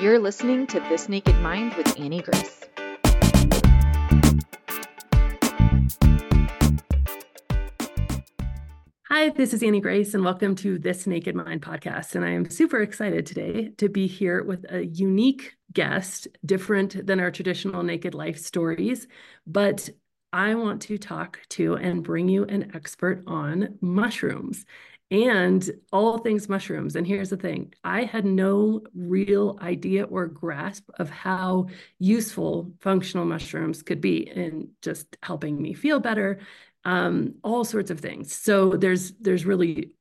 You're listening to This Naked Mind with Annie Grace. Hi, this is Annie Grace, and welcome to This Naked Mind podcast. And I am super excited today to be here with a unique guest, different than our traditional naked life stories. But I want to talk to and bring you an expert on mushrooms and all things mushrooms. And here's the thing I had no real idea or grasp of how useful functional mushrooms could be in just helping me feel better, um, all sorts of things. So there's there's really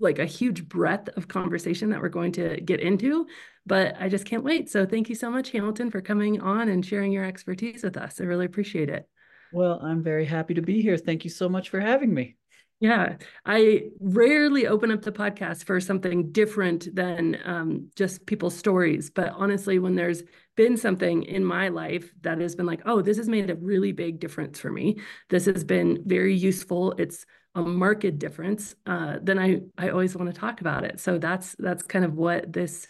like a huge breadth of conversation that we're going to get into, but I just can't wait. So thank you so much, Hamilton, for coming on and sharing your expertise with us. I really appreciate it. Well, I'm very happy to be here. Thank you so much for having me. Yeah, I rarely open up the podcast for something different than um, just people's stories. But honestly, when there's been something in my life that has been like, oh, this has made a really big difference for me. This has been very useful. It's a marked difference. Uh, then I I always want to talk about it. So that's that's kind of what this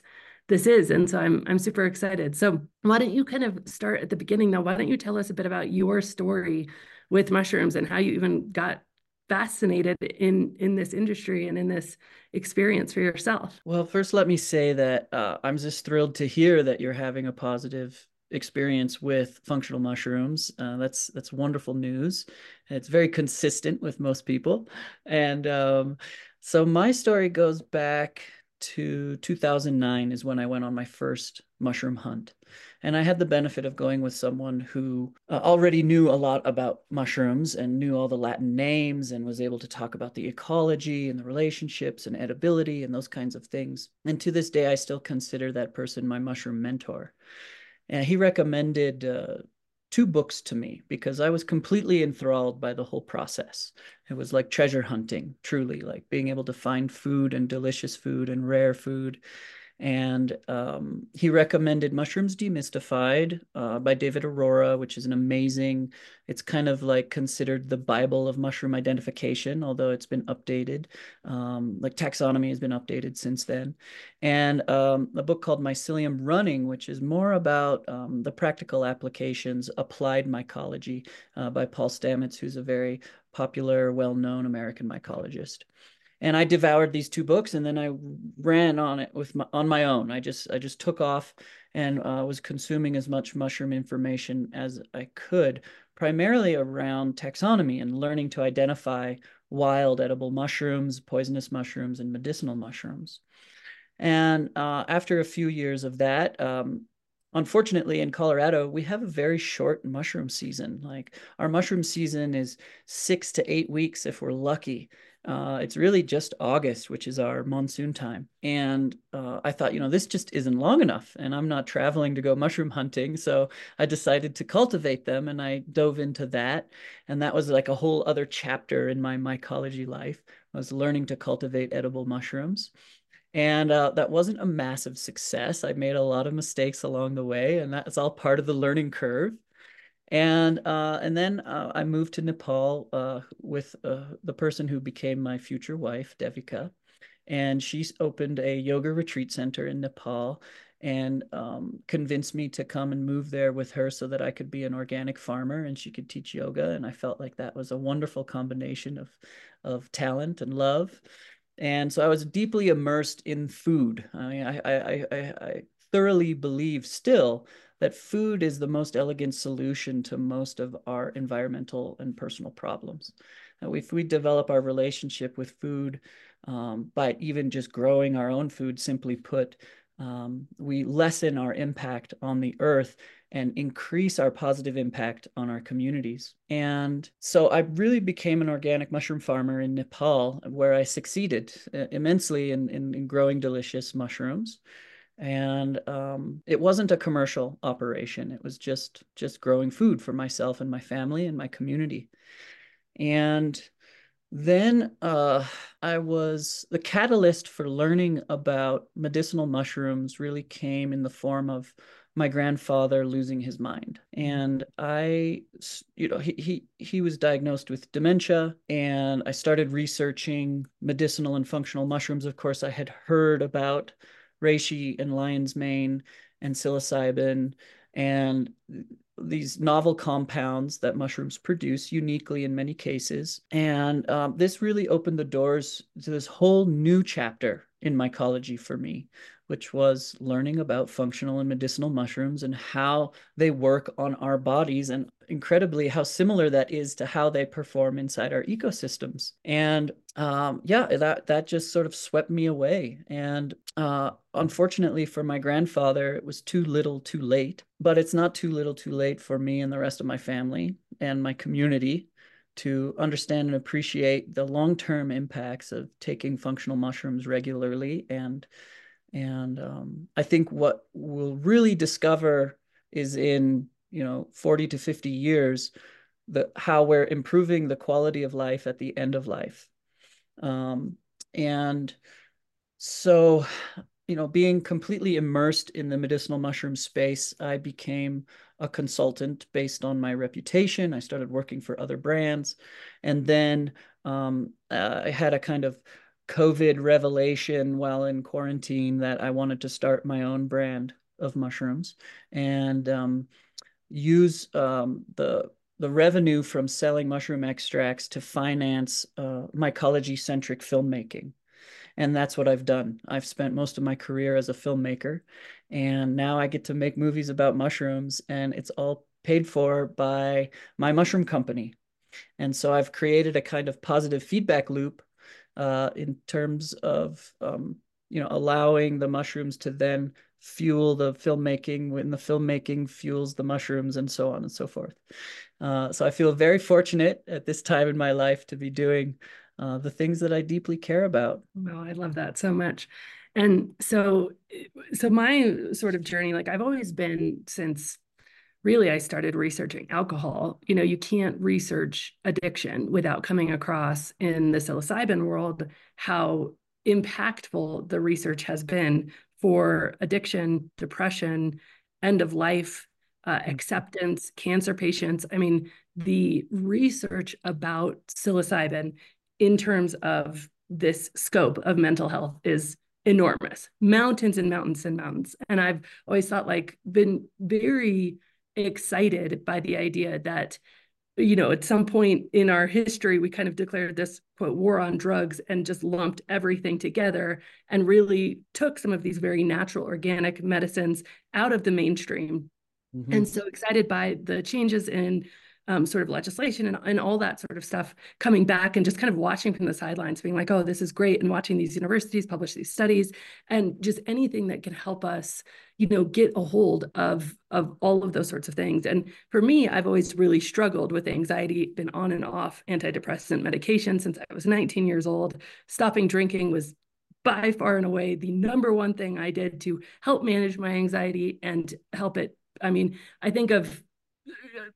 this is and so i'm i'm super excited so why don't you kind of start at the beginning though why don't you tell us a bit about your story with mushrooms and how you even got fascinated in in this industry and in this experience for yourself. Well first let me say that uh, i'm just thrilled to hear that you're having a positive experience with functional mushrooms. Uh, that's that's wonderful news. It's very consistent with most people. And um, so my story goes back to 2009 is when i went on my first mushroom hunt and I had the benefit of going with someone who uh, already knew a lot about mushrooms and knew all the Latin names and was able to talk about the ecology and the relationships and edibility and those kinds of things. And to this day, I still consider that person my mushroom mentor. And he recommended uh, two books to me because I was completely enthralled by the whole process. It was like treasure hunting, truly, like being able to find food and delicious food and rare food and um, he recommended Mushrooms Demystified uh, by David Arora, which is an amazing, it's kind of like considered the Bible of mushroom identification, although it's been updated. Um, like taxonomy has been updated since then. And um, a book called Mycelium Running, which is more about um, the practical applications, applied mycology uh, by Paul Stamets, who's a very popular, well-known American mycologist and I devoured these two books, and then I ran on it with my, on my own. I just I just took off and uh, was consuming as much mushroom information as I could, primarily around taxonomy and learning to identify wild edible mushrooms, poisonous mushrooms, and medicinal mushrooms. And uh, after a few years of that, um, unfortunately in colorado we have a very short mushroom season like our mushroom season is six to eight weeks if we're lucky uh, it's really just August, which is our monsoon time. And uh, I thought, you know, this just isn't long enough, and I'm not traveling to go mushroom hunting. So I decided to cultivate them, and I dove into that. And that was like a whole other chapter in my mycology life. I was learning to cultivate edible mushrooms. And uh, that wasn't a massive success. I made a lot of mistakes along the way, and that's all part of the learning curve and uh, and then uh, I moved to Nepal uh, with uh, the person who became my future wife, Devika, and she opened a yoga retreat center in Nepal and um, convinced me to come and move there with her so that I could be an organic farmer and she could teach yoga. And I felt like that was a wonderful combination of of talent and love. And so I was deeply immersed in food. I mean, I, I, I, I thoroughly believe still that food is the most elegant solution to most of our environmental and personal problems. if we develop our relationship with food um, by even just growing our own food, simply put, um, we lessen our impact on the earth and increase our positive impact on our communities. And so I really became an organic mushroom farmer in Nepal, where I succeeded uh, immensely in, in, in growing delicious mushrooms and um, it wasn't a commercial operation it was just just growing food for myself and my family and my community. And then uh, i was the catalyst for learning about medicinal mushrooms really came in the form of my grandfather losing his mind. And i you know he he he was diagnosed with dementia and i started researching medicinal and functional mushrooms. Of course i had heard about reishi and lion's mane and psilocybin and these novel compounds that mushrooms produce uniquely in many cases. And um, this really opened the doors to this whole new chapter in mycology for me, which was learning about functional and medicinal mushrooms and how they work on our bodies and incredibly how similar that is to how they perform inside our ecosystems. And um, yeah, that that just sort of swept me away. And uh, unfortunately for my grandfather, it was too little, too late. But it's not too little, too late for me and the rest of my family and my community to understand and appreciate the long-term impacts of taking functional mushrooms regularly and and um, i think what we'll really discover is in you know 40 to 50 years the how we're improving the quality of life at the end of life. Um, and so you know being completely immersed in the medicinal mushroom space i became a consultant based on my reputation i started working for other brands and then um, uh, i had a kind of covid revelation while in quarantine that i wanted to start my own brand of mushrooms and um, use um, the the revenue from selling mushroom extracts to finance uh, mycology centric filmmaking. And that's what I've done. I've spent most of my career as a filmmaker, and now I get to make movies about mushrooms, and it's all paid for by my mushroom company. And so I've created a kind of positive feedback loop uh, in terms of um, you know allowing the mushrooms to then fuel the filmmaking when the filmmaking fuels the mushrooms and so on and so forth uh, so i feel very fortunate at this time in my life to be doing uh, the things that i deeply care about well i love that so much and so so my sort of journey like i've always been since really I started researching alcohol. You know, you can't research addiction without coming across in the psilocybin world how impactful the research has been for addiction, depression, end of life, uh, mm. acceptance, cancer patients. I mean, the research about psilocybin in terms of this scope of mental health is enormous mountains and mountains and mountains and i've always thought like been very excited by the idea that you know, at some point in our history, we kind of declared this quote war on drugs and just lumped everything together and really took some of these very natural organic medicines out of the mainstream. Mm-hmm. And so excited by the changes in um, sort of legislation and, and all that sort of stuff coming back and just kind of watching from the sidelines, being like, oh, this is great, and watching these universities publish these studies and just anything that can help us, you know, get a hold of of all of those sorts of things. And for me, I've always really struggled with anxiety, been on and off antidepressant medication since I was 19 years old. Stopping drinking was by far and away the number one thing I did to help manage my anxiety and help it. I mean, I think of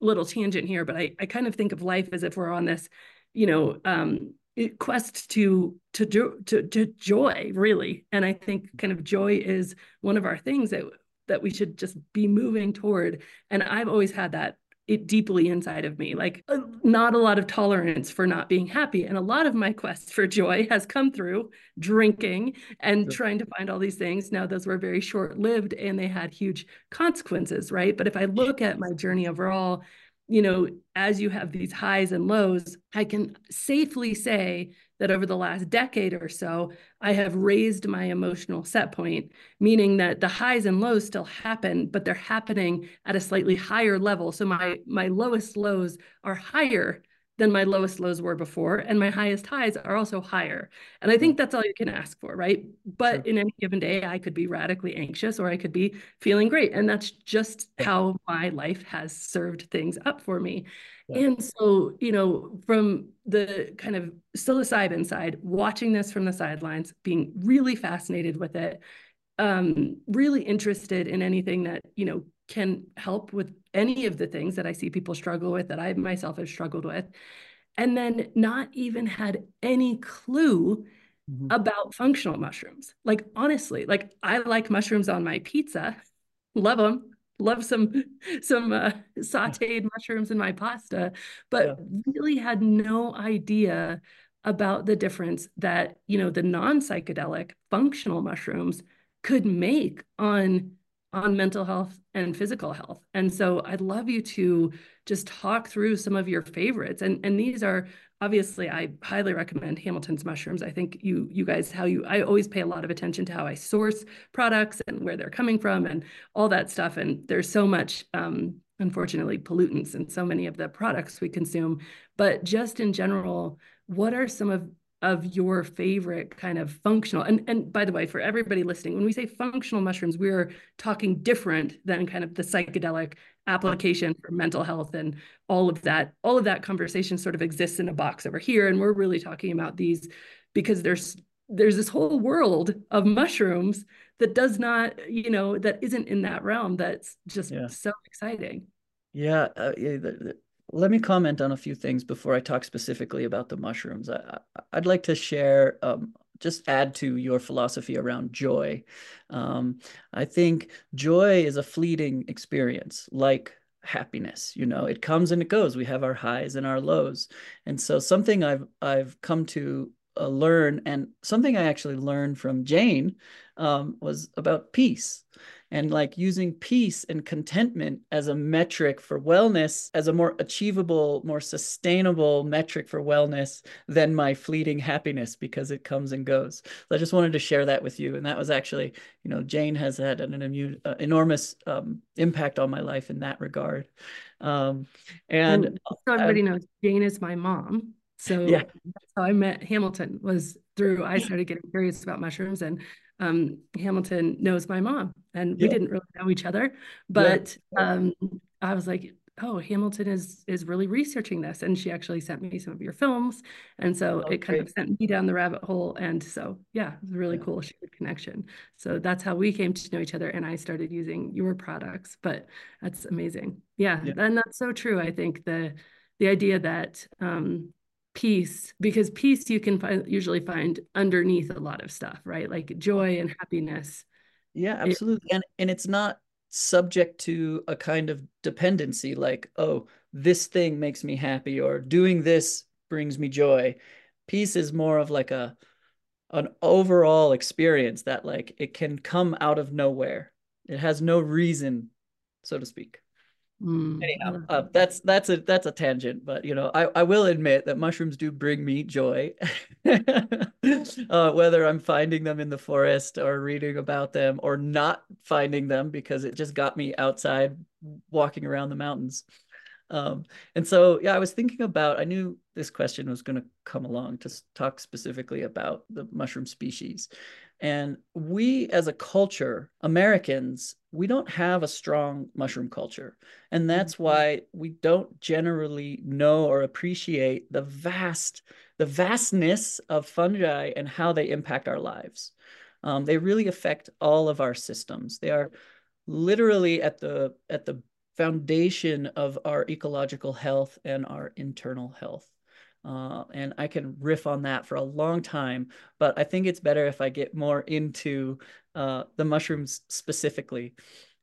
little tangent here, but I, I kind of think of life as if we're on this, you know, um, quest to to do to to joy, really. And I think kind of joy is one of our things that that we should just be moving toward. And I've always had that it deeply inside of me like uh, not a lot of tolerance for not being happy. And a lot of my quest for joy has come through drinking and sure. trying to find all these things. Now those were very short lived and they had huge consequences right? But if i look at my journey overall you know, as you have these highs and lows, I can safely say that over the last decade or so, I have raised my emotional set point, meaning that the highs and lows still happen, but they're happening at a slightly higher level. So my my lowest lows are higher than my lowest lows were before and my highest highs are also higher. And i think that's all you can ask for right? But in any given day i could be radically anxious or i could be feeling great and that's just how my life has served things up for me. Yeah. and so you know from the kind of psilocybin side watching this from the sidelines being really fascinated with it um, really interested in anything that you know can help with any of the things that I see people struggle with that I myself have struggled with, and then not even had any clue mm-hmm. about functional mushrooms. Like, honestly, like I like mushrooms on my pizza, love them. Love some some uh, sautéed mushrooms in my pasta, but yeah. really had no idea about the difference that you know the non psychedelic functional mushrooms could make on on mental health and physical health. And so I'd love you to just talk through some of your favorites. And and these are obviously I highly recommend Hamilton's mushrooms. I think you you guys how you I always pay a lot of attention to how I source products and where they're coming from and all that stuff. And there's so much um, unfortunately pollutants in so many of the products we consume. But just in general, what are some of of your favorite kind of functional and and by the way for everybody listening when we say functional mushrooms we're talking different than kind of the psychedelic application for mental health and all of that all of that conversation sort of exists in a box over here and we're really talking about these because there's there's this whole world of mushrooms that does not you know that isn't in that realm that's just yeah. so exciting yeah, uh, yeah the, the, let me comment on a few things before I talk specifically about the mushrooms. I, would like to share, um, just add to your philosophy around joy. Um, I think joy is a fleeting experience, like happiness. You know, it comes and it goes. We have our highs and our lows, and so something I've I've come to uh, learn, and something I actually learned from Jane um, was about peace and like using peace and contentment as a metric for wellness as a more achievable more sustainable metric for wellness than my fleeting happiness because it comes and goes. So i just wanted to share that with you and that was actually you know jane has had an, immune, uh, enormous um, impact on my life in that regard. Um, and, and so everybody knows jane is my mom so yeah. that's how I met Hamilton was through I started getting curious about mushrooms and um, Hamilton knows my mom, and we didn't really know each other, but yeah. um, I was like, "Oh, Hamilton is is really researching this," and she actually sent me some of your films, and so okay. it kind of sent me down the rabbit hole. And so, yeah, it was really yeah. cool shared connection. So that's how we came to know each other, and I started using your products. But that's amazing, yeah, yeah. and that's so true. I think the the idea that um, peace because peace you can find usually find underneath a lot of stuff right? Like joy and happiness. Yeah absolutely. It, and and it's not subject to a kind of dependency like oh this thing makes me happy or doing this brings me joy. Peace is more of like a an overall experience that like it can come out of nowhere. It has no reason so to speak Mm, Anyhow, uh, that's that's a that's a tangent, but you know, I, I will admit that mushrooms do bring me joy, uh, whether I'm finding them in the forest or reading about them or not finding them because it just got me outside walking around the mountains. Um, and so, yeah, I was thinking about. I knew this question was going to come along to talk specifically about the mushroom species, and we as a culture, Americans, we don't have a strong mushroom culture. And that's mm-hmm. why we don't generally know or appreciate the vast, the vastness of fungi and how they impact our lives. Um, they really affect all of our systems. They are literally at the at the foundation of our ecological health and our internal health. Uh, and I can riff on that for a long time, but I think it's better if I get more into uh, the mushrooms specifically.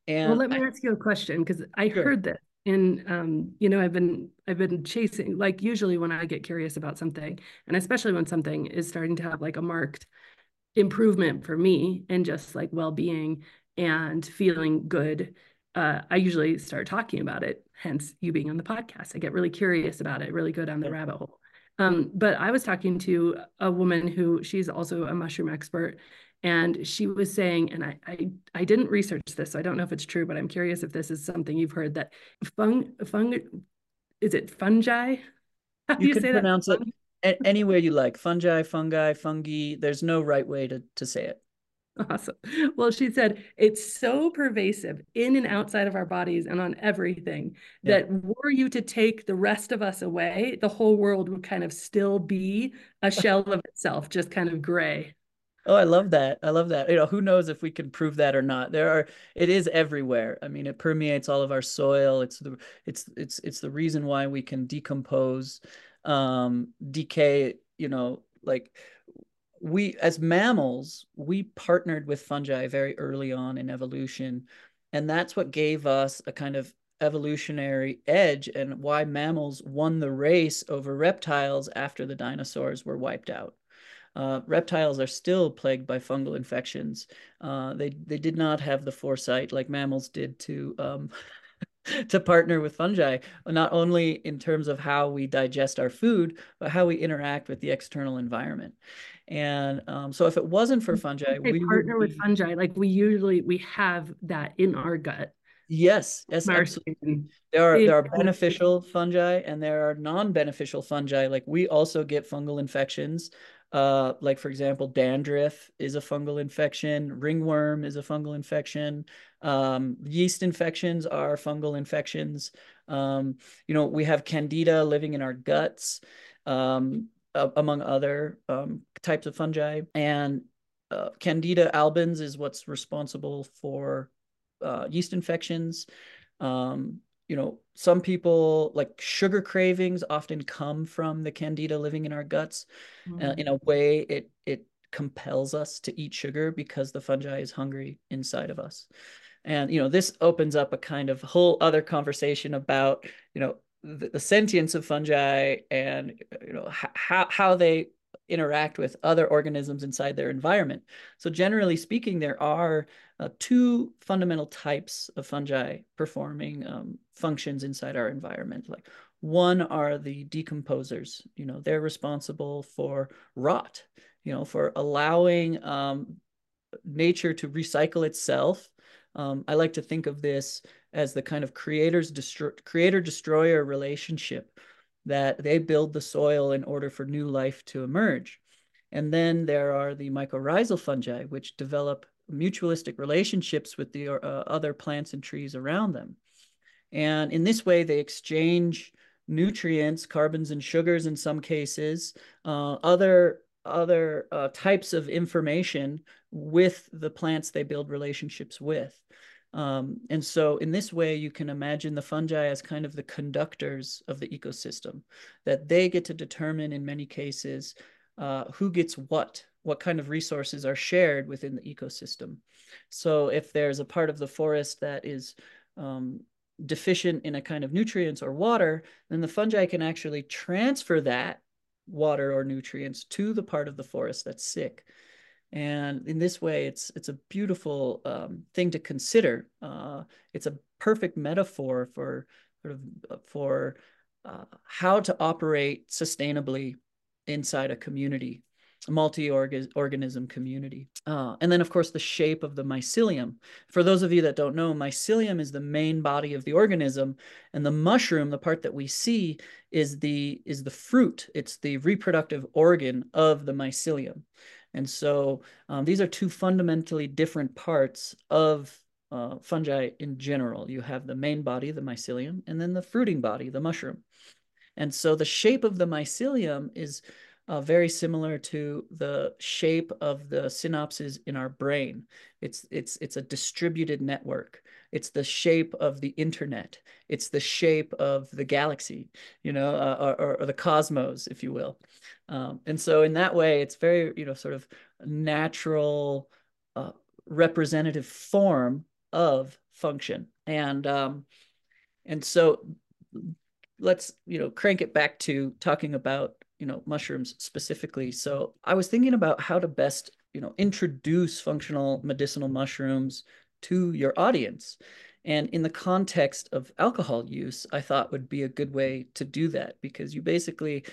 And well, let me I, ask you a question because I sure. heard that, and um, you know, I've been I've been chasing like usually when I get curious about something, and especially when something is starting to have like a marked improvement for me and just like well-being and feeling good uh, I usually start talking about it, hence you being on the podcast. I get really curious about it, really go down the rabbit hole. Um, but I was talking to a woman who she's also a mushroom expert, and she was saying, and I, I, I didn't research this, so I don't know if it's true, but I'm curious if this is something you've heard that fung, fung, is it fungi? How you, you can pronounce that? it anywhere you like. Fungi, fungi, fungi. There's no right way to, to say it. Awesome. Well, she said it's so pervasive in and outside of our bodies and on everything yeah. that were you to take the rest of us away, the whole world would kind of still be a shell of itself, just kind of gray. Oh, I love that. I love that. You know, who knows if we can prove that or not. There are it is everywhere. I mean, it permeates all of our soil. It's the it's it's it's the reason why we can decompose, um, decay, you know, like we as mammals we partnered with fungi very early on in evolution and that's what gave us a kind of evolutionary edge and why mammals won the race over reptiles after the dinosaurs were wiped out Uh, reptiles are still plagued by fungal infections. Uh, they they did not have the foresight like mammals did to um, to partner with fungi, not only in terms of how we digest our food, but how we interact with the external environment. And um, so, if it wasn't for fungi, we partner be... with fungi. Like we usually we have that in our gut. Yes, yes, absolutely. There are there are beneficial fungi and there are non-beneficial fungi. Like we also get fungal infections. Uh, like for example, dandruff is a fungal infection. Ringworm is a fungal infection. Um, yeast infections are fungal infections. Um, you know, we have candida living in our guts, um, among other um, types of fungi. And uh, Candida albicans is what's responsible for uh, yeast infections. Um, you know, some people like sugar cravings often come from the candida living in our guts. Mm. Uh, in a way, it it compels us to eat sugar because the fungi is hungry inside of us. And you know, this opens up a kind of whole other conversation about you know the, the sentience of fungi and you know how how they interact with other organisms inside their environment. So generally speaking, there are uh, two fundamental types of fungi performing um, functions inside our environment. Like one are the decomposers. You know, they're responsible for rot. You know, for allowing um, nature to recycle itself. Um, I like to think of this as the kind of creators destro- creator destroyer relationship that they build the soil in order for new life to emerge. And then there are the mycorrhizal fungi, which develop mutualistic relationships with the uh, other plants and trees around them. And in this way, they exchange nutrients, carbons and sugars in some cases, uh, other other uh, types of information with the plants they build relationships with. Um, and so in this way, you can imagine the fungi as kind of the conductors of the ecosystem, that they get to determine in many cases uh, who gets what, what kind of resources are shared within the ecosystem. So if there's a part of the forest that is um, deficient in a kind of nutrients or water, then the fungi can actually transfer that water or nutrients to the part of the forest that's sick. And in this way, it's it's a beautiful um, thing to consider. Uh, it's a perfect metaphor for sort of uh, for uh, how to operate sustainably inside a community, a multi-organism community. Uh, and then, of course, the shape of the mycelium. For those of you that don't know, mycelium is the main body of the organism, and the mushroom, the part that we see, is the is the fruit. It's the reproductive organ of the mycelium. And so um, these are two fundamentally different parts of uh, fungi in general. You have the main body, the mycelium, and then the fruiting body, the mushroom. And so the shape of the mycelium is uh, very similar to the shape of the synapses in our brain. It's, it's, it's a distributed network. It's the shape of the internet. It's the shape of the galaxy, you know, uh, or, or, the cosmos, if you will. Um, and so in that way, it's very, you know, sort of natural uh, representative form of function. And, um, and so let's, you know, crank it back to talking about, you know, mushrooms specifically. So I was thinking about how to best, you know, introduce functional medicinal mushrooms to your audience. And in the context of alcohol use, I thought would be a good way to do that because you basically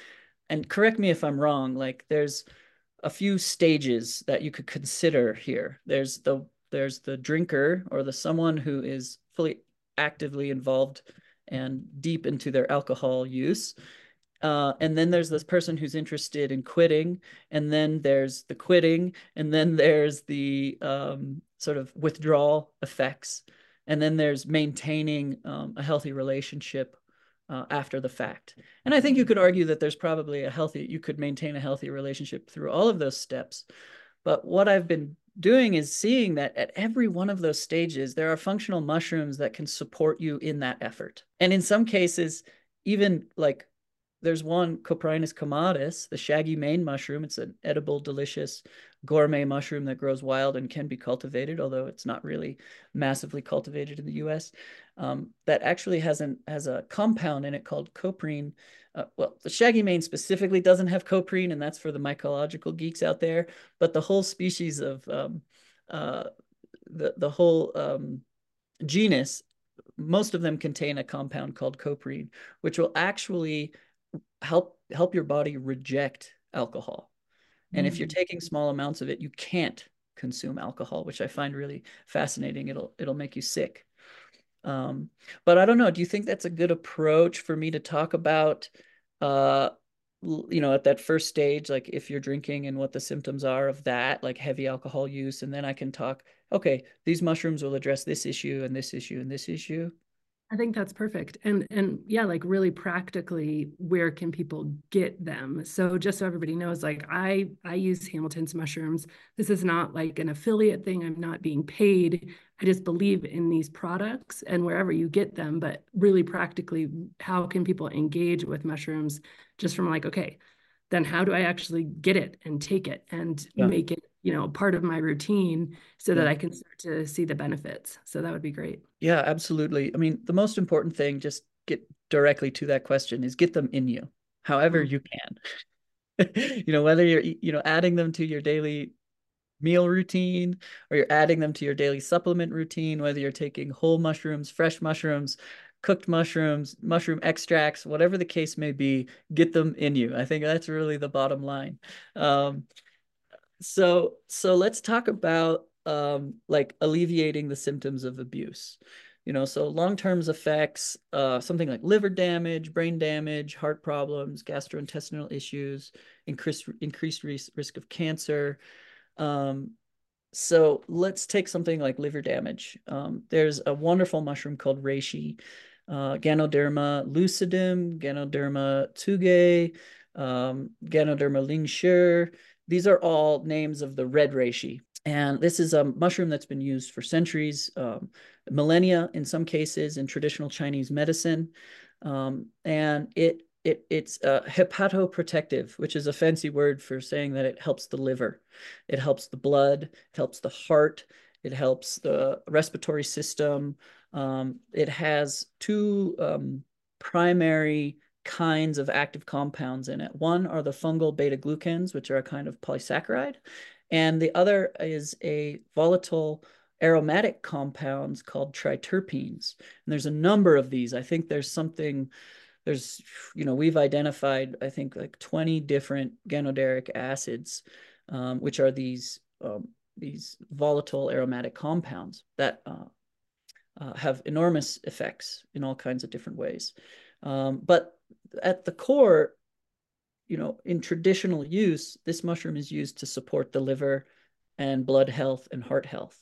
and correct me if I'm wrong, like there's a few stages that you could consider here. There's the there's the drinker or the someone who is fully actively involved and deep into their alcohol use. Uh, and then there's this person who's interested in quitting, and then there's the quitting, and then there's the um, sort of withdrawal effects, and then there's maintaining um, a healthy relationship uh, after the fact. And I think you could argue that there's probably a healthy, you could maintain a healthy relationship through all of those steps. But what I've been doing is seeing that at every one of those stages, there are functional mushrooms that can support you in that effort. And in some cases, even like there's one Coprinus comatus, the shaggy mane mushroom. It's an edible, delicious gourmet mushroom that grows wild and can be cultivated, although it's not really massively cultivated in the US. Um, that actually has an has a compound in it called coprine. Uh, well, the shaggy mane specifically doesn't have coprine, and that's for the mycological geeks out there. But the whole species of um, uh, the the whole um, genus, most of them contain a compound called coprine, which will actually help help your body reject alcohol. And if you're mm. taking small amounts of it, you can't consume alcohol, which I find really fascinating. It'll it'll make you sick. Um, but I don't know. Do you think that's a good approach for me to talk about? Uh, you know, at that first stage, like if you're drinking and what the symptoms are of that, like heavy alcohol use, and then I can talk. Okay, these mushrooms will address this issue and this issue and this issue. I think that's perfect. And and yeah, like really practically, where can people get them? So just so everybody knows, like I I use Hamilton's mushrooms. This is not like an affiliate thing. I'm not being paid. I just believe in these products and wherever you get them, but really practically, how can people engage with mushrooms just from like, okay, then how do I actually get it and take it and yeah. make it you know part of my routine so that i can start to see the benefits? So that would be great. Yeah absolutely. I mean the most important thing just get directly to that question is get them in you however mm-hmm. you can. You know whether you're you know adding them to your daily meal routine or you're adding them to your daily supplement routine whether you're taking whole mushrooms fresh mushrooms cooked mushrooms mushroom extracts whatever the case may be get them in you. I think that's really the bottom line. Um, so so let's talk about um, like alleviating the symptoms of abuse. You know so long-term effects uh, something like liver damage brain damage heart problems gastrointestinal issues increased increased risk of cancer um, so let's take something like liver damage um, there's a wonderful mushroom called reishi uh, ganoderma lucidum ganoderma tsugae um, ganoderma lingzhi these are all names of the red reishi. And this is a mushroom that's been used for centuries, um, millennia in some cases in traditional Chinese medicine. Um, and it it, it's uh, hepatoprotective, which is a fancy word for saying that it helps the liver. It helps the blood, it helps the heart, it helps the respiratory system. Um, it has two um, primary kinds of active compounds in it. One are the fungal beta glucans, which are a kind of polysaccharide, and the other is a volatile aromatic compounds called triterpenes. And there's a number of these. I think there's something there's you know we've identified I think like 20 different ganoderic acids, um, which are these um, these volatile aromatic compounds that uh, uh, have enormous effects in all kinds of different ways. Um, but at the core, you know, in traditional use, this mushroom is used to support the liver and blood health and heart health.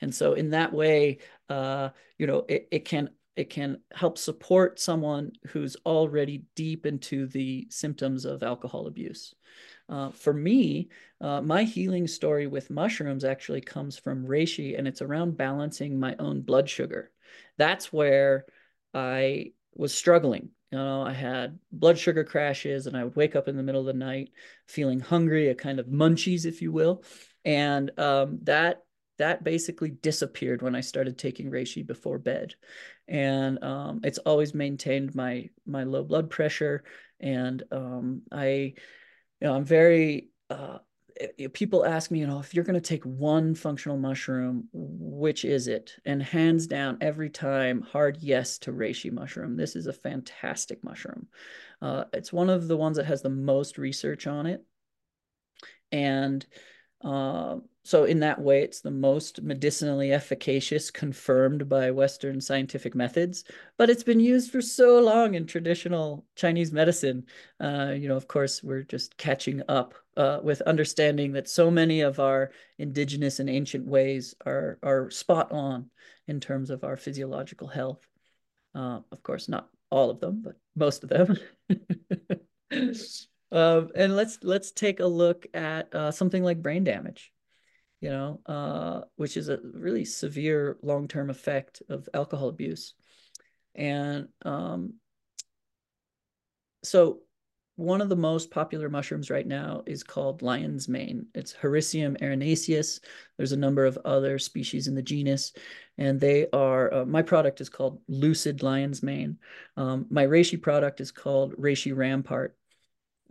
And so in that way, uh, you know, it, it can it can help support someone who's already deep into the symptoms of alcohol abuse. Uh, for me, uh, my healing story with mushrooms actually comes from reishi, and it's around balancing my own blood sugar. That's where I was struggling. You know, I had blood sugar crashes and I would wake up in the middle of the night feeling hungry, a kind of munchies, if you will. And um, that that basically disappeared when I started taking reishi before bed. And um, it's always maintained my my low blood pressure. And um, I, you know, I'm very uh, people ask me, you know, if you're going to take one functional mushroom, which is it? And hands down, every time, hard yes to reishi mushroom. This is a fantastic mushroom. Uh, it's one of the ones that has the most research on it. And uh, so in that way, it's the most medicinally efficacious, confirmed by Western scientific methods. But it's been used for so long in traditional Chinese medicine. Uh, you know, of course, we're just catching up uh, with understanding that so many of our indigenous and ancient ways are are spot on in terms of our physiological health. Uh, of course, not all of them, but most of them. Um, and let's let's take a look at uh, something like brain damage you know, uh, which is a really severe long term effect of alcohol abuse. And um, so one of the most popular mushrooms right now is called lion's mane. It's Hericium erinaceus. There's a number of other species in the genus, and they are. Uh, my product is called Lucid Lion's Mane. Um, my reishi product is called Reishi Rampart.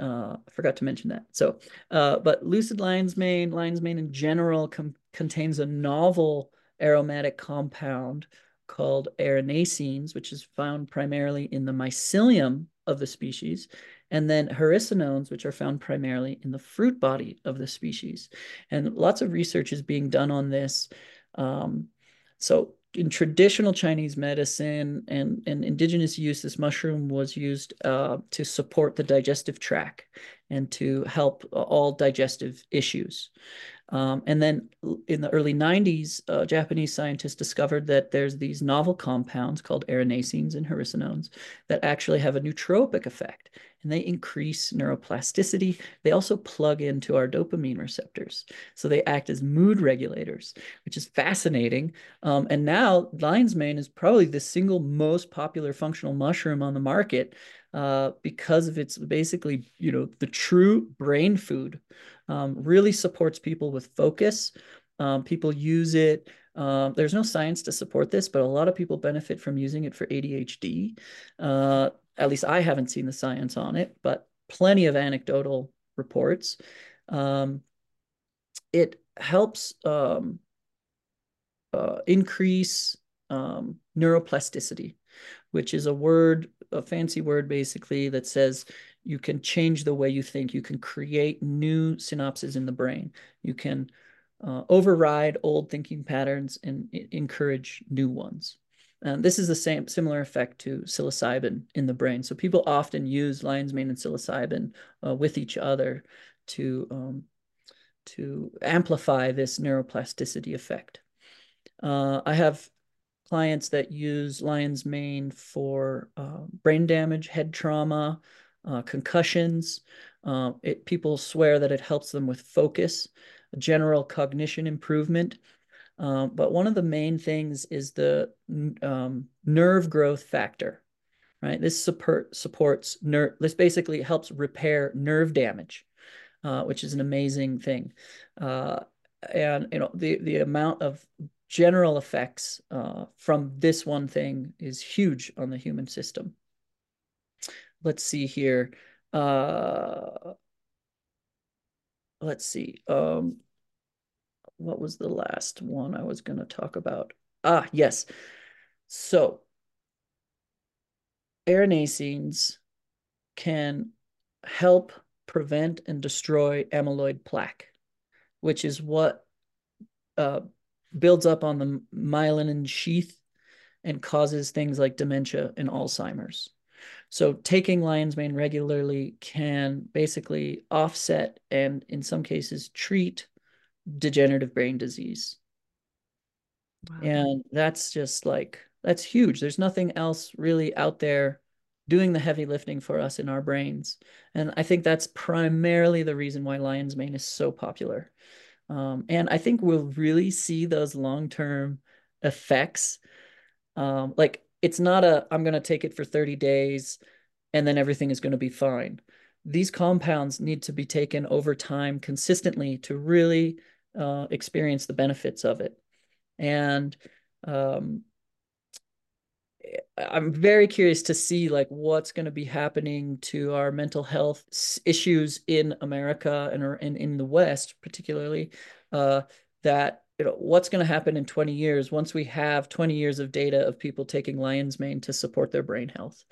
Uh, I forgot to mention that. So, uh, but Lucid Lion's Mane, Lion's Mane in general, contains a novel aromatic compound called erinacines, which is found primarily in the mycelium of the species, and then hericenones, which are found primarily in the fruit body of the species. And lots of research is being done on this. Um, so in traditional Chinese medicine and, and indigenous use, this mushroom was used uh, to support the digestive tract and to help all digestive issues. Um, and then in the early 90s, uh, Japanese scientists discovered that there's these novel compounds called erinacines and hericenones that actually have a nootropic effect and they increase neuroplasticity. They also plug into our dopamine receptors. So they act as mood regulators, which is fascinating. Um, and now lion's mane is probably the single most popular functional mushroom on the market uh, because of its basically, you know, the true brain food. Um, really supports people with focus. Um, people use it. Um, there's no science to support this, but a lot of people benefit from using it for ADHD. Uh, at least I haven't seen the science on it, but plenty of anecdotal reports. Um, it helps um, uh, increase um, neuroplasticity, which is a word, a fancy word basically that says you can change the way you think. You can create new synapses in the brain. You can uh, override old thinking patterns and encourage new ones. And this is the same similar effect to psilocybin in the brain. So people often use lion's mane and psilocybin uh, with each other to um, to amplify this neuroplasticity effect. Uh, I have clients that use lion's mane for uh, brain damage, head trauma, uh, concussions. Uh, it, people swear that it helps them with focus, general cognition improvement. Um, but one of the main things is the um, nerve growth factor, right? This support supports nerve. This basically helps repair nerve damage, uh, which is an amazing thing. Uh, and you know the the amount of general effects uh, from this one thing is huge on the human system. Let's see here. Uh, let's see. Um, what was the last one I was going to talk about? Ah, yes. So erinacines can help prevent and destroy amyloid plaque, which is what uh, builds up on the myelin sheath and causes things like dementia and Alzheimer's. So taking lion's mane regularly can basically offset and in some cases treat degenerative brain disease. Wow. And that's just like, that's huge. There's nothing else really out there doing the heavy lifting for us in our brains. And I think that's primarily the reason why lion's mane is so popular. Um, and I think we'll really see those long term effects. Um, like, it's not a, I'm going to take it for 30 days and then everything is going to be fine. These compounds need to be taken over time consistently to really uh, experience the benefits of it. And um, I'm very curious to see like what's going to be happening to our mental health issues in America and or in, in the West, particularly. Uh, that you know what's going to happen in 20 years once we have 20 years of data of people taking lion's mane to support their brain health.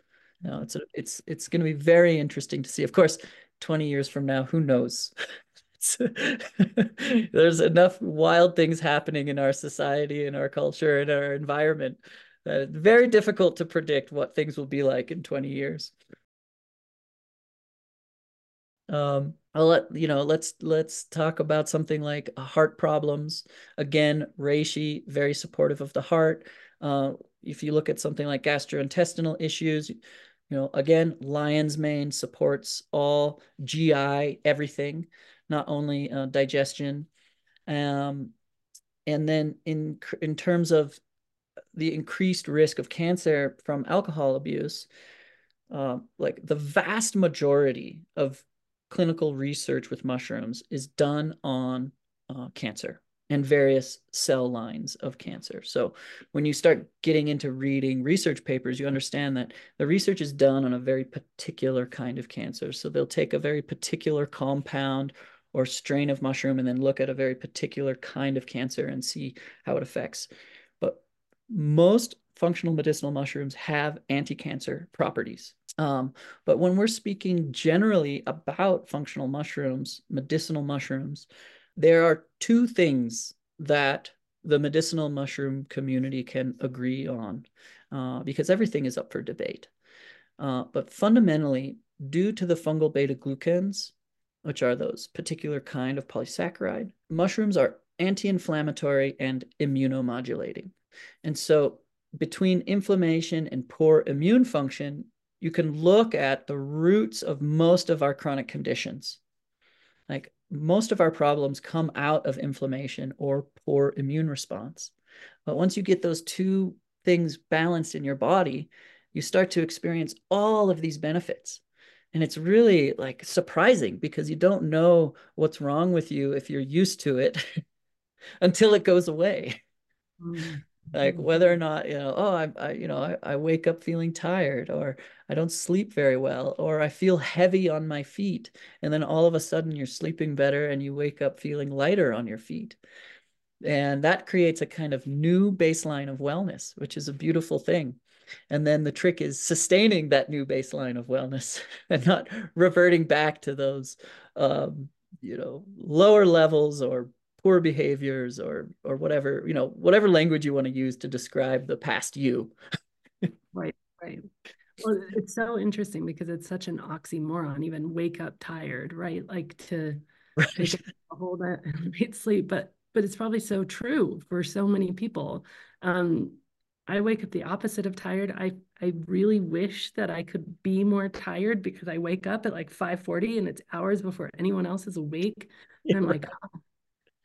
Now it's a, it's it's going to be very interesting to see. Of course, 20 years from now, who knows? there's enough wild things happening in our society in our culture in our environment that it's very difficult to predict what things will be like in 20 years um I'll let you know let's let's talk about something like heart problems again reishi very supportive of the heart uh, if you look at something like gastrointestinal issues you know again lion's mane supports all gi everything not only uh, digestion. Um, and then in in terms of the increased risk of cancer from alcohol abuse, uh, like the vast majority of clinical research with mushrooms is done on uh, cancer and various cell lines of cancer. So when you start getting into reading research papers, you understand that the research is done on a very particular kind of cancer. So they'll take a very particular compound or strain of mushroom and then look at a very particular kind of cancer and see how it affects. But most functional medicinal mushrooms have anti-cancer properties. Um, but when we're speaking generally about functional mushrooms, medicinal mushrooms, there are two things that the medicinal mushroom community can agree on uh, because everything is up for debate. Uh, but fundamentally, due to the fungal beta glucans, which are those particular kind of polysaccharide, mushrooms are anti-inflammatory and immunomodulating. And so between inflammation and poor immune function, you can look at the roots of most of our chronic conditions. Like most of our problems come out of inflammation or poor immune response. But once you get those two things balanced in your body, you start to experience all of these benefits. And it's really like surprising because you don't know what's wrong with you if you're used to it until it goes away. Mm-hmm like mm-hmm. whether or not you know oh I, I you know I, I wake up feeling tired or i don't sleep very well or i feel heavy on my feet and then all of a sudden you're sleeping better and you wake up feeling lighter on your feet and that creates a kind of new baseline of wellness which is a beautiful thing and then the trick is sustaining that new baseline of wellness and not reverting back to those um, you know lower levels or poor behaviors or or whatever you know whatever language you want to use to describe the past you. Right right. Well it's so interesting because it's such an oxymoron even wake up tired right? Like to right. hold that late sleep but but it's probably so true for so many people. Um i wake up the opposite of tired. I i really wish that i could be more tired because i wake up at like 5:40 and it's hours before anyone else is awake. And i'm like oh,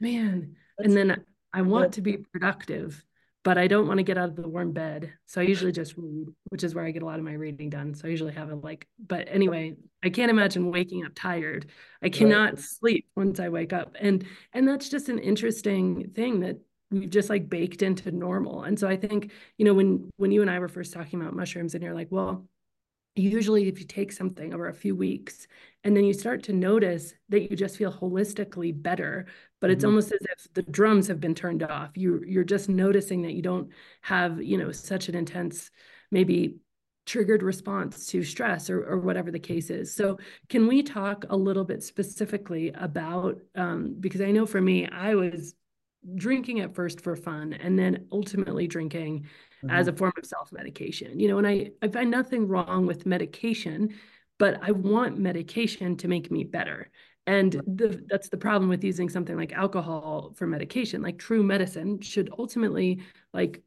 man. That's, and then I want to be productive, but I don't want to get out of the warm bed. So I usually just read, which is where I get a lot of my reading done. So I usually have a like, but anyway, I can't imagine waking up tired. I cannot right. sleep once I wake up. And and that's just an interesting thing that we've just like baked into normal. And so I think, you know, when when you and I were first talking about mushrooms and you're like, well, usually if you take something over a few weeks and then you start to notice that you just feel holistically better but it's mm-hmm. almost as if the drums have been turned off you you're just noticing that you don't have you know such an intense maybe triggered response to stress or, or whatever the case is so can we talk a little bit specifically about um, because i know for me i was drinking at first for fun and then ultimately drinking mm-hmm. as a form of self-medication you know and i i find nothing wrong with medication but i want medication to make me better. And the, that's the problem with using something like alcohol for medication. Like true medicine should ultimately like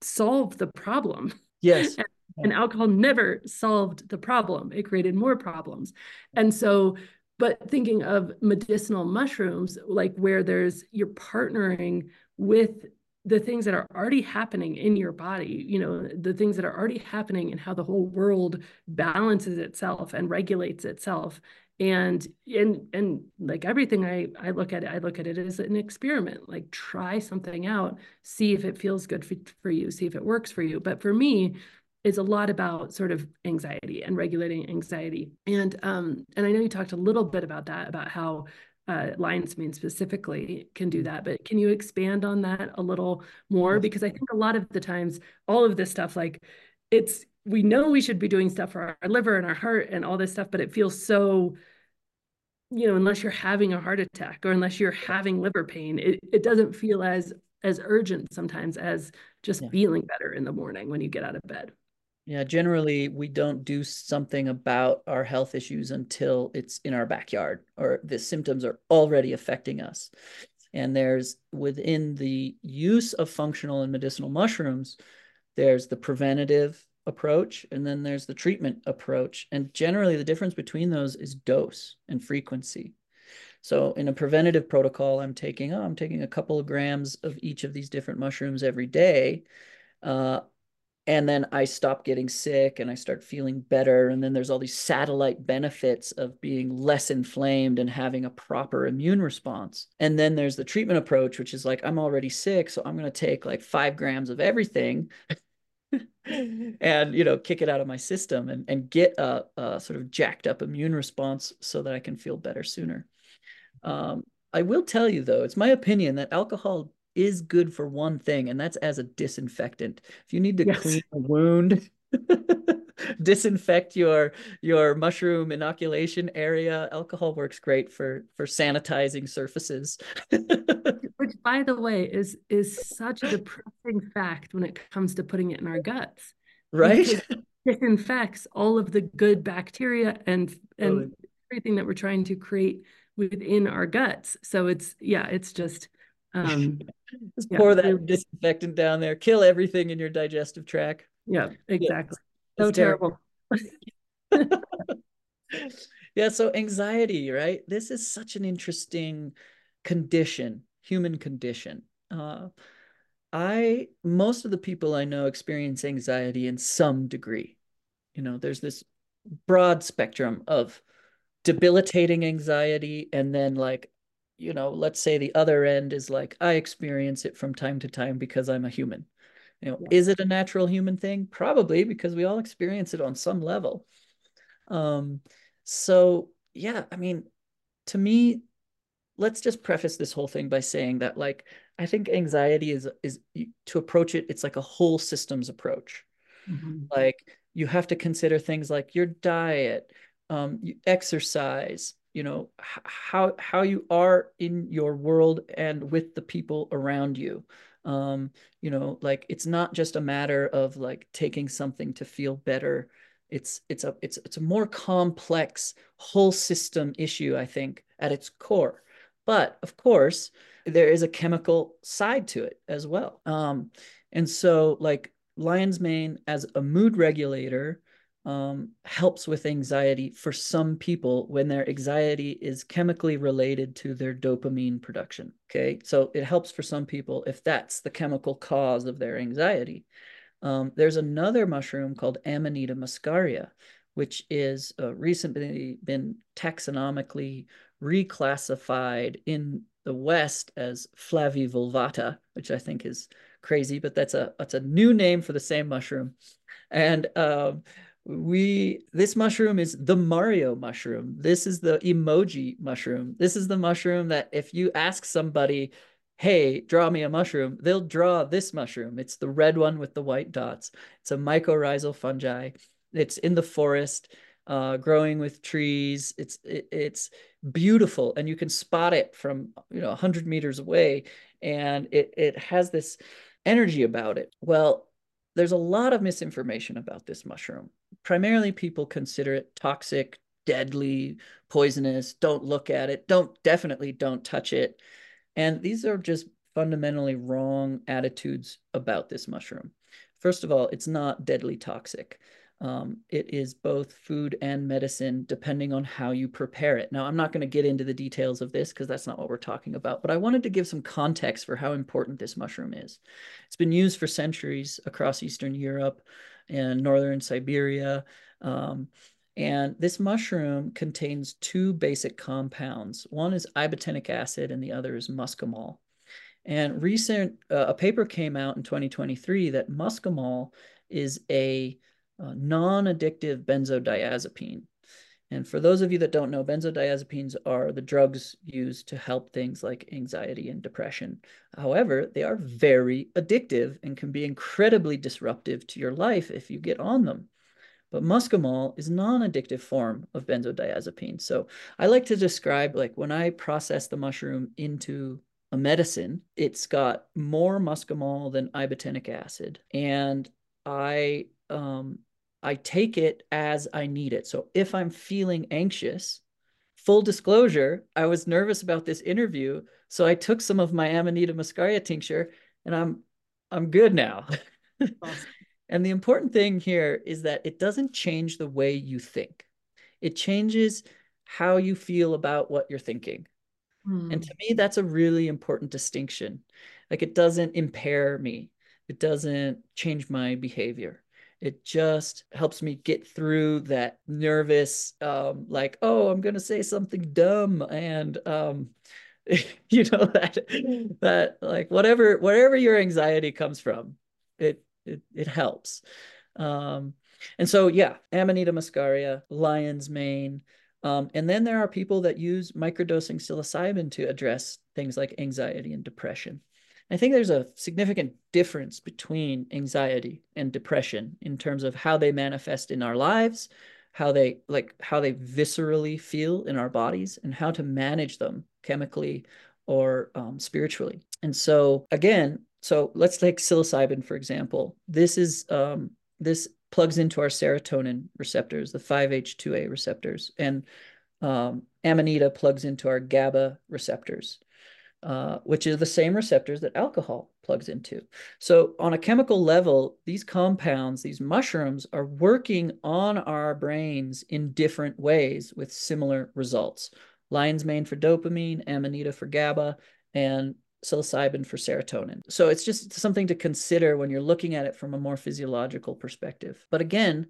solve the problem. Yes. And, and alcohol never solved the problem. It created more problems. And so but thinking of medicinal mushrooms like where there's you're partnering with the things that are already happening in your body you know the things that are already happening and how the whole world balances itself and regulates itself and and and like everything i i look at it i look at it as an experiment like try something out see if it feels good for, for you see if it works for you but for me it's a lot about sort of anxiety and regulating anxiety. And um, and I know you talked a little bit about that, about how uh, lion's mane specifically can do that. But can you expand on that a little more? Because I think a lot of the times, all of this stuff, like it's we know we should be doing stuff for our liver and our heart and all this stuff, but it feels so you know unless you're having a heart attack or unless you're having liver pain it, it doesn't feel as as urgent sometimes as just yeah. feeling better in the morning when you get out of bed yeah, generally we don't do something about our health issues until it's in our backyard or the symptoms are already affecting us. And there's within the use of functional and medicinal mushrooms, there's the preventative approach and then there's the treatment approach. And generally the difference between those is dose and frequency. So in a preventative protocol, I'm taking, oh, I'm taking a couple of grams of each of these different mushrooms every day. Uh, and then I stop getting sick and I start feeling better. And then there's all these satellite benefits of being less inflamed and having a proper immune response. And then there's the treatment approach, which is like, I'm already sick, so I'm going to take like five grams of everything. and you know kick it out of my system and, and get a, a, sort of jacked up immune response so that i can feel better sooner um, i will tell you though it's my opinion that alcohol is good for one thing, and that's as a disinfectant. If you need to yes. clean a wound, disinfect your your mushroom inoculation area, alcohol works great for for sanitizing surfaces. Which, by the way, is is such a depressing fact when it comes to putting it in our guts. Right. It disinfects all of the good bacteria and and totally. everything that we're trying to create within our guts. So it's yeah, it's just um, Just yeah. pour that disinfectant down there, kill everything in your digestive tract. Yeah, exactly. Yeah, so terrible. terrible. yeah, so anxiety, right? This is such an interesting condition, human condition. Uh, I most of the people I know experience anxiety in some degree. You know, there's this broad spectrum of debilitating anxiety and then like you know, let's say the other end is like, I experience it from time to time because I'm a human. You know, yeah. is it a natural human thing? Probably because we all experience it on some level. Um, so yeah, I mean, to me, let's just preface this whole thing by saying that like I think anxiety is is to approach it, it's like a whole systems approach. Mm-hmm. Like you have to consider things like your diet, um, exercise, you know how how you are in your world and with the people around you. Um you know like it's not just a matter of like taking something to feel better. It's it's a it's it's a more complex whole system issue i think at its core. But of course there is a chemical side to it as well. Um and so like lion's mane as a mood regulator um, helps with anxiety for some people when their anxiety is chemically related to their dopamine production. Okay, so it helps for some people if that's the chemical cause of their anxiety. Um, there's another mushroom called Amanita muscaria, which is uh, recently been taxonomically reclassified in the West as flavivolvata, which I think is crazy, but that's a that's a new name for the same mushroom. And um, we this mushroom is the Mario mushroom. This is the emoji mushroom. This is the mushroom that if you ask somebody, "Hey, draw me a mushroom," they'll draw this mushroom. It's the red one with the white dots. It's a mycorrhizal fungi. It's in the forest, uh, growing with trees. It's it, it's beautiful, and you can spot it from you know 100 meters away, and it it has this energy about it. Well, there's a lot of misinformation about this mushroom. Primarily, people consider it toxic, deadly, poisonous. Don't look at it. Don't definitely don't touch it. And these are just fundamentally wrong attitudes about this mushroom. First of all, it's not deadly toxic. Um, it is both food and medicine, depending on how you prepare it. Now, I'm not going to get into the details of this because that's not what we're talking about, but I wanted to give some context for how important this mushroom is. It's been used for centuries across Eastern Europe and Northern Siberia. Um, and this mushroom contains two basic compounds. One is ibotenic acid and the other is muscimol. And recent, uh, a paper came out in 2023 that muscimol is a uh, non-addictive benzodiazepine. And for those of you that don't know, benzodiazepines are the drugs used to help things like anxiety and depression. However, they are very addictive and can be incredibly disruptive to your life if you get on them. But muscimol is a non-addictive form of benzodiazepine. So I like to describe like when I process the mushroom into a medicine, it's got more muscimol than ibotenic acid. And I um, I take it as I need it. So if I'm feeling anxious, full disclosure, I was nervous about this interview, so I took some of my Amanita muscaria tincture, and I'm I'm good now. Awesome. and the important thing here is that it doesn't change the way you think. It changes how you feel about what you're thinking. Hmm. And to me, that's a really important distinction. Like it doesn't impair me It doesn't change my behavior. It just helps me get through that nervous, um, like, oh, I'm gonna say something dumb, and um, you know that that like whatever whatever your anxiety comes from, it it it helps. Um, and so yeah, Amanita muscaria, lion's mane. Um, and then there are people that use microdosing psilocybin to address things like anxiety and depression. I think there's a significant difference between anxiety and depression in terms of how they manifest in our lives, how they like how they viscerally feel in our bodies, and how to manage them chemically or um, spiritually. And so again, so let's take psilocybin for example. This is um, this plugs into our serotonin receptors, the 5H2A receptors, and um, Amanita plugs into our GABA receptors. Uh, which is the same receptors that alcohol plugs into. So, on a chemical level, these compounds, these mushrooms, are working on our brains in different ways with similar results. Lion's mane for dopamine, amanita for GABA, and psilocybin for serotonin. So, it's just something to consider when you're looking at it from a more physiological perspective. But again,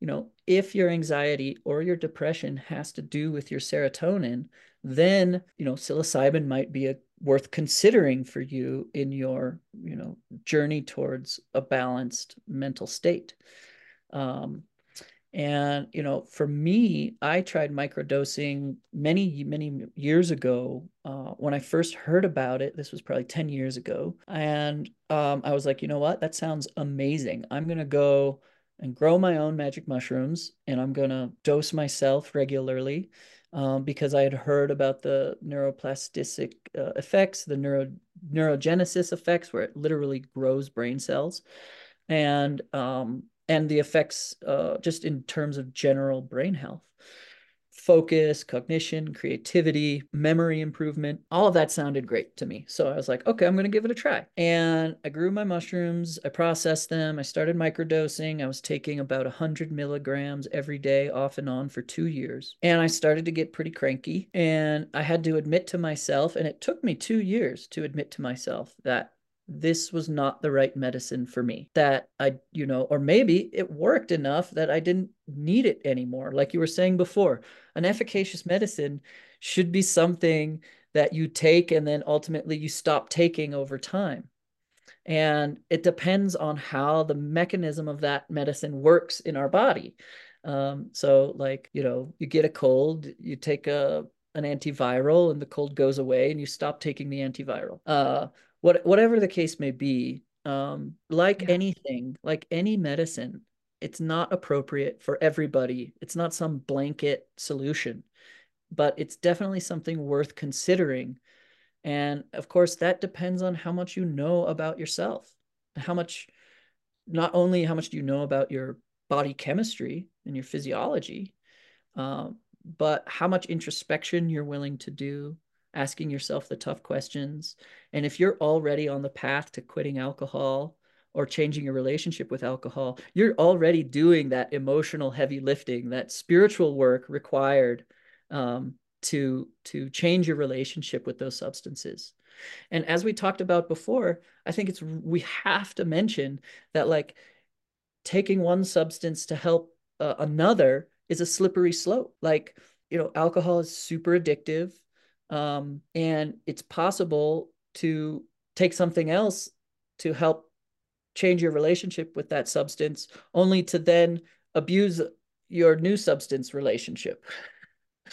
you know, if your anxiety or your depression has to do with your serotonin, then you know psilocybin might be a worth considering for you in your you know journey towards a balanced mental state. Um, and you know for me i tried microdosing many many years ago uh, when i first heard about it this was probably 10 years ago and um, i was like you know what? That sounds amazing. I'm going to go and grow my own magic mushrooms and i'm going to dose myself regularly um, because I had heard about the neuroplastic uh, effects, the neuro neurogenesis effects, where it literally grows brain cells, and um, and the effects uh, just in terms of general brain health focus, cognition, creativity, memory improvement. All of that sounded great to me. So I was like, okay, I'm going to give it a try. And I grew my mushrooms, I processed them, I started microdosing. I was taking about 100 milligrams every day, off and on for two years. And I started to get pretty cranky. And I had to admit to myself, and it took me two years to admit to myself that this was not the right medicine for me that i you know or maybe it worked enough that i didn't need it anymore. Like you were saying before an efficacious medicine should be something that you take and then ultimately you stop taking over time. And it depends on how the mechanism of that medicine works in our body. Um, so like you know you get a cold you take a an antiviral and the cold goes away and you stop taking the antiviral. Uh, what whatever the case may be um, like yeah. anything like any medicine it's not appropriate for everybody. It's not some blanket solution but it's definitely something worth considering. And of course that depends on how much you know about yourself. How much not only how much do you know about your body chemistry and your physiology um, but how much introspection you're willing to do asking yourself the tough questions. And if you're already on the path to quitting alcohol or changing your relationship with alcohol, you're already doing that emotional heavy lifting, that spiritual work required um, to to change your relationship with those substances. And as we talked about before, I think it's we have to mention that like taking one substance to help uh, another is a slippery slope. Like you know, alcohol is super addictive um, and it's possible to take something else to help change your relationship with that substance only to then abuse your new substance relationship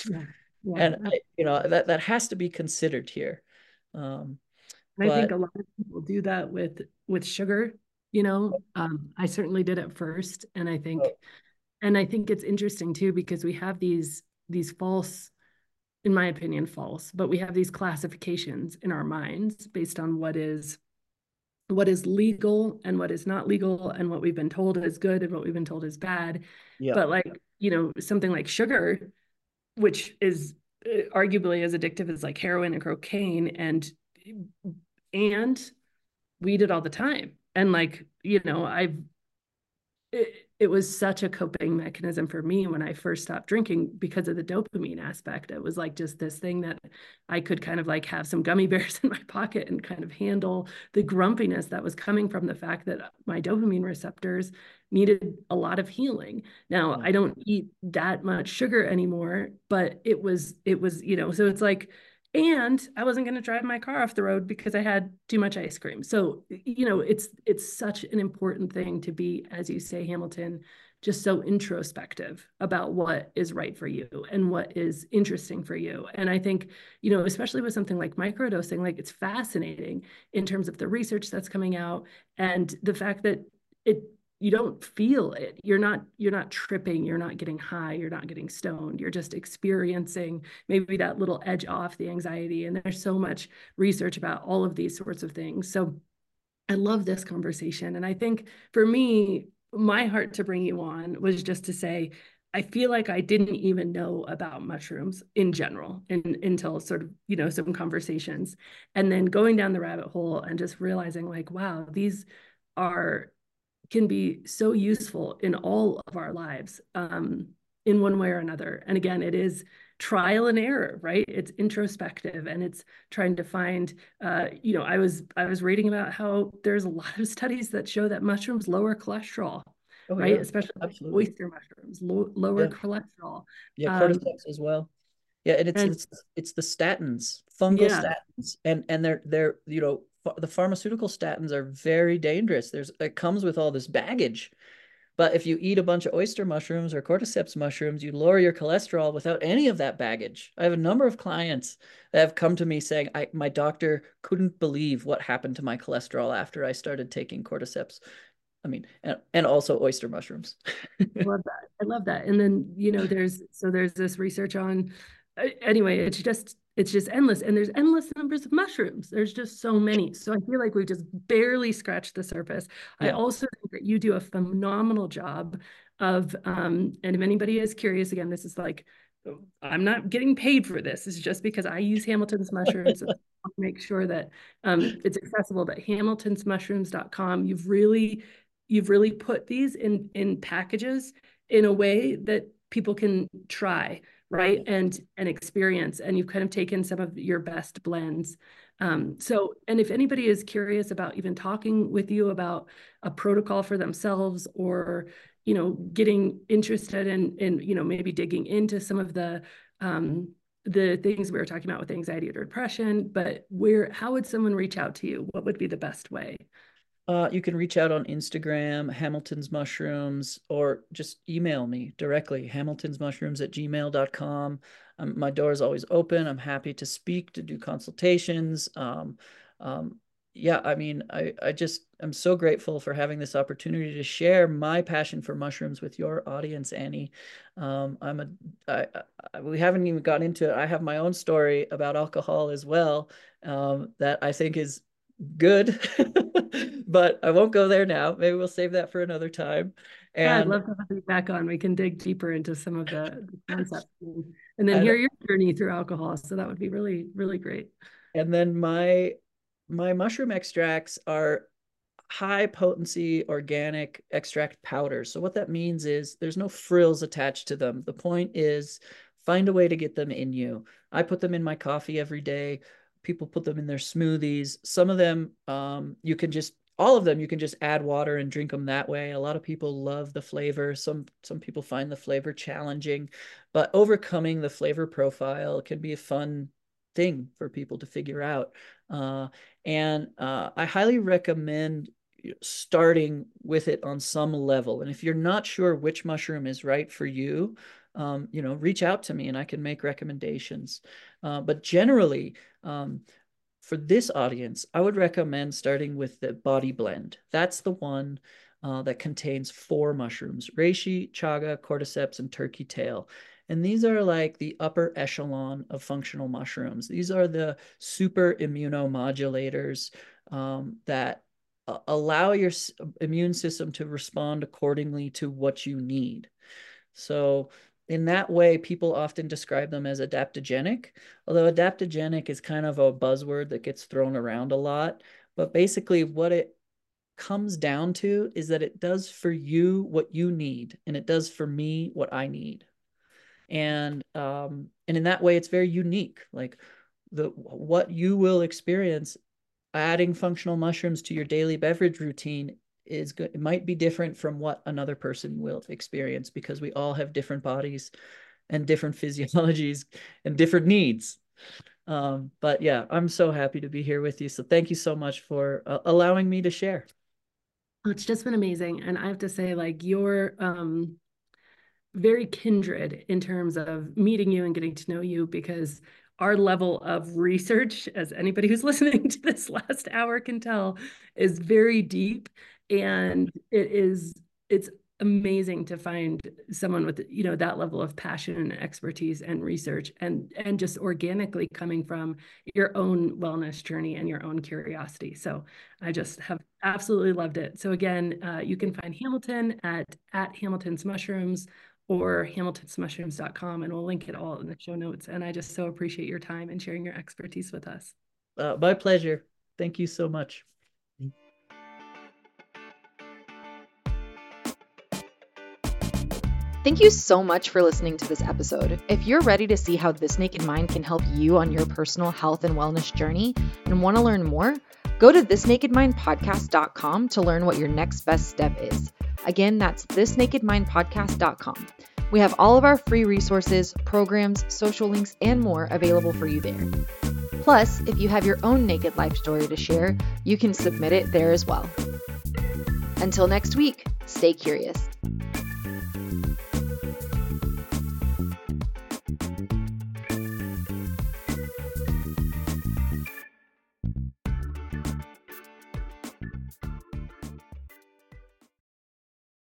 yeah. Yeah. and you know that that has to be considered here um, I but, think a lot of people do that with with sugar you know um, i certainly did at first and i think oh. and i think it's interesting too because we have these these false in my opinion, false. But we have these classifications in our minds based on what is what is legal and what is not legal and what we've been told is good and what we've been told is bad. Yeah. But like, you know, something like sugar, which is uh, arguably as addictive as like heroin and cocaine and and we did all the time. And like, you know, I've it, it was such a coping mechanism for me when I first stopped drinking because of the dopamine aspect. It was like just this thing that I could kind of like have some gummy bears in my pocket and kind of handle the grumpiness that was coming from the fact that my dopamine receptors needed a lot of healing. Now, mm. I don't eat that much sugar anymore, but it was it was, you know, so it's like and I wasn't going to drive my car off the road because I had too much ice cream. So, you know, it's it's such an important thing to be as you say Hamilton just so introspective about what is right for you and what is interesting for you. And I think, you know, especially with something like microdosing, like it's fascinating in terms of the research that's coming out and the fact that it you don't feel it. You're not you're not tripping you're not getting high you're not getting stoned. You're just experiencing maybe that little edge off the anxiety and there's so much research about all of these sorts of things. So i love this conversation and i think for me my heart to bring you on was just to say I feel like I didn't even know about mushrooms in general in, until sort of, you know, some conversations. And then going down the rabbit hole and just realizing like, wow, these are can be so useful in all of our lives um, in one way or another. And again, it is trial and error, right? It's introspective and it's trying to find, uh, you know, I was I was reading about how there's a lot of studies that show that mushrooms lower cholesterol. Oh, right, yeah. especially oyster mushrooms, lo- lower yeah. cholesterol. Yeah, cordyceps um, as well. Yeah, and it's, and it's it's the statins, fungal yeah. statins, and and they're they're you know the pharmaceutical statins are very dangerous. There's it comes with all this baggage. But if you eat a bunch of oyster mushrooms or cordyceps mushrooms, you lower your cholesterol without any of that baggage. I have a number of clients that have come to me saying, I, my doctor couldn't believe what happened to my cholesterol after I started taking cordyceps. I mean, and, and also oyster mushrooms. I love that. I love that. And then, you know, there's, so there's this research on, anyway, it's just it's just endless and there's endless numbers of mushrooms. There's just so many. So i feel like we've just barely scratched the surface. Yeah. i also think that you do a phenomenal job of um, and if anybody is curious again this is like i'm not getting paid for this. It's just because i use hamilton's mushrooms to make sure that um, it's accessible but hamiltonsmushrooms.com you've really you've really put these in in packages in a way that people can try right? And and experience and you've kind of taken some of your best blends. Um, so and if anybody is curious about even talking with you about a protocol for themselves or you know getting interested in in you know maybe digging into some of the um, the things we were talking about with anxiety or depression but where how would someone reach out to you? What would be the best way uh, you can reach out on Instagram, Hamilton's Mushrooms, or just email me directly, hamiltonsmushrooms at gmail.com. Um, my door is always open. I'm happy to speak, to do consultations. Um, um, yeah, I mean, I, I just am so grateful for having this opportunity to share my passion for mushrooms with your audience, Annie. Um, I'm a, I, I, we haven't even gotten into it. I have my own story about alcohol as well um, that I think is good, but I won't go there now. Maybe we'll save that for another time. And yeah, I'd love to have you back on. We can dig deeper into some of the, the concepts and then hear your journey through alcohol. So that would be really, really great. And then my my mushroom extracts are high potency organic extract powders. So what that means is there's no frills attached to them. The point is find a way to get them in you. I put them in my coffee every day people put them in their smoothies some of them um, you can just all of them you can just add water and drink them that way. A lot of people love the flavor. Some some people find the flavor challenging but overcoming the flavor profile can be a fun thing for people to figure out. Uh, and uh, i highly recommend starting with it on some level. And if you're not sure which mushroom is right for you um, you know reach out to me and i can make recommendations. Uh, but generally um, for this audience, I would recommend starting with the body blend. That's the one uh, that contains four mushrooms, reishi, chaga, cordyceps, and turkey tail. And these are like the upper echelon of functional mushrooms. These are the super immunomodulators um, that uh, allow your immune system to respond accordingly to what you need. So in that way, people often describe them as adaptogenic, although adaptogenic is kind of a buzzword that gets thrown around a lot. But basically, what it comes down to is that it does for you what you need and it does for me what I need. And um and in that way it's very unique. Like the what you will experience adding functional mushrooms to your daily beverage routine is good it might be different from what another person will experience because we all have different bodies and different physiologies and different needs. Um, but yeah i'm so happy to be here with you. So thank you so much for uh, allowing me to share. It's just been amazing. And i have to say like you're um very kindred in terms of meeting you and getting to know you because our level of research, as anybody who's listening to this last hour can tell, is very deep. And it is, it's amazing to find someone with you know that level of passion and expertise and research and and just organically coming from your own wellness journey and your own curiosity so i just have absolutely loved it so again uh, you can find hamilton at at hamilton's mushrooms or hamiltonsmushrooms.com, and we'll link it all in the show notes. And I just so appreciate your time and sharing your expertise with us. Uh, my pleasure. Thank you so much. Thank you so much for listening to this episode. If you're ready to see how This Naked Mind can help you on your personal health and wellness journey and want to learn more, go to thisnakedmindpodcast.com to learn what your next best step is. Again, that's thisnakedmindpodcast.com. We have all of our free resources, programs, social links, and more available for you there. Plus, if you have your own naked life story to share, you can submit it there as well. Until next week, stay curious.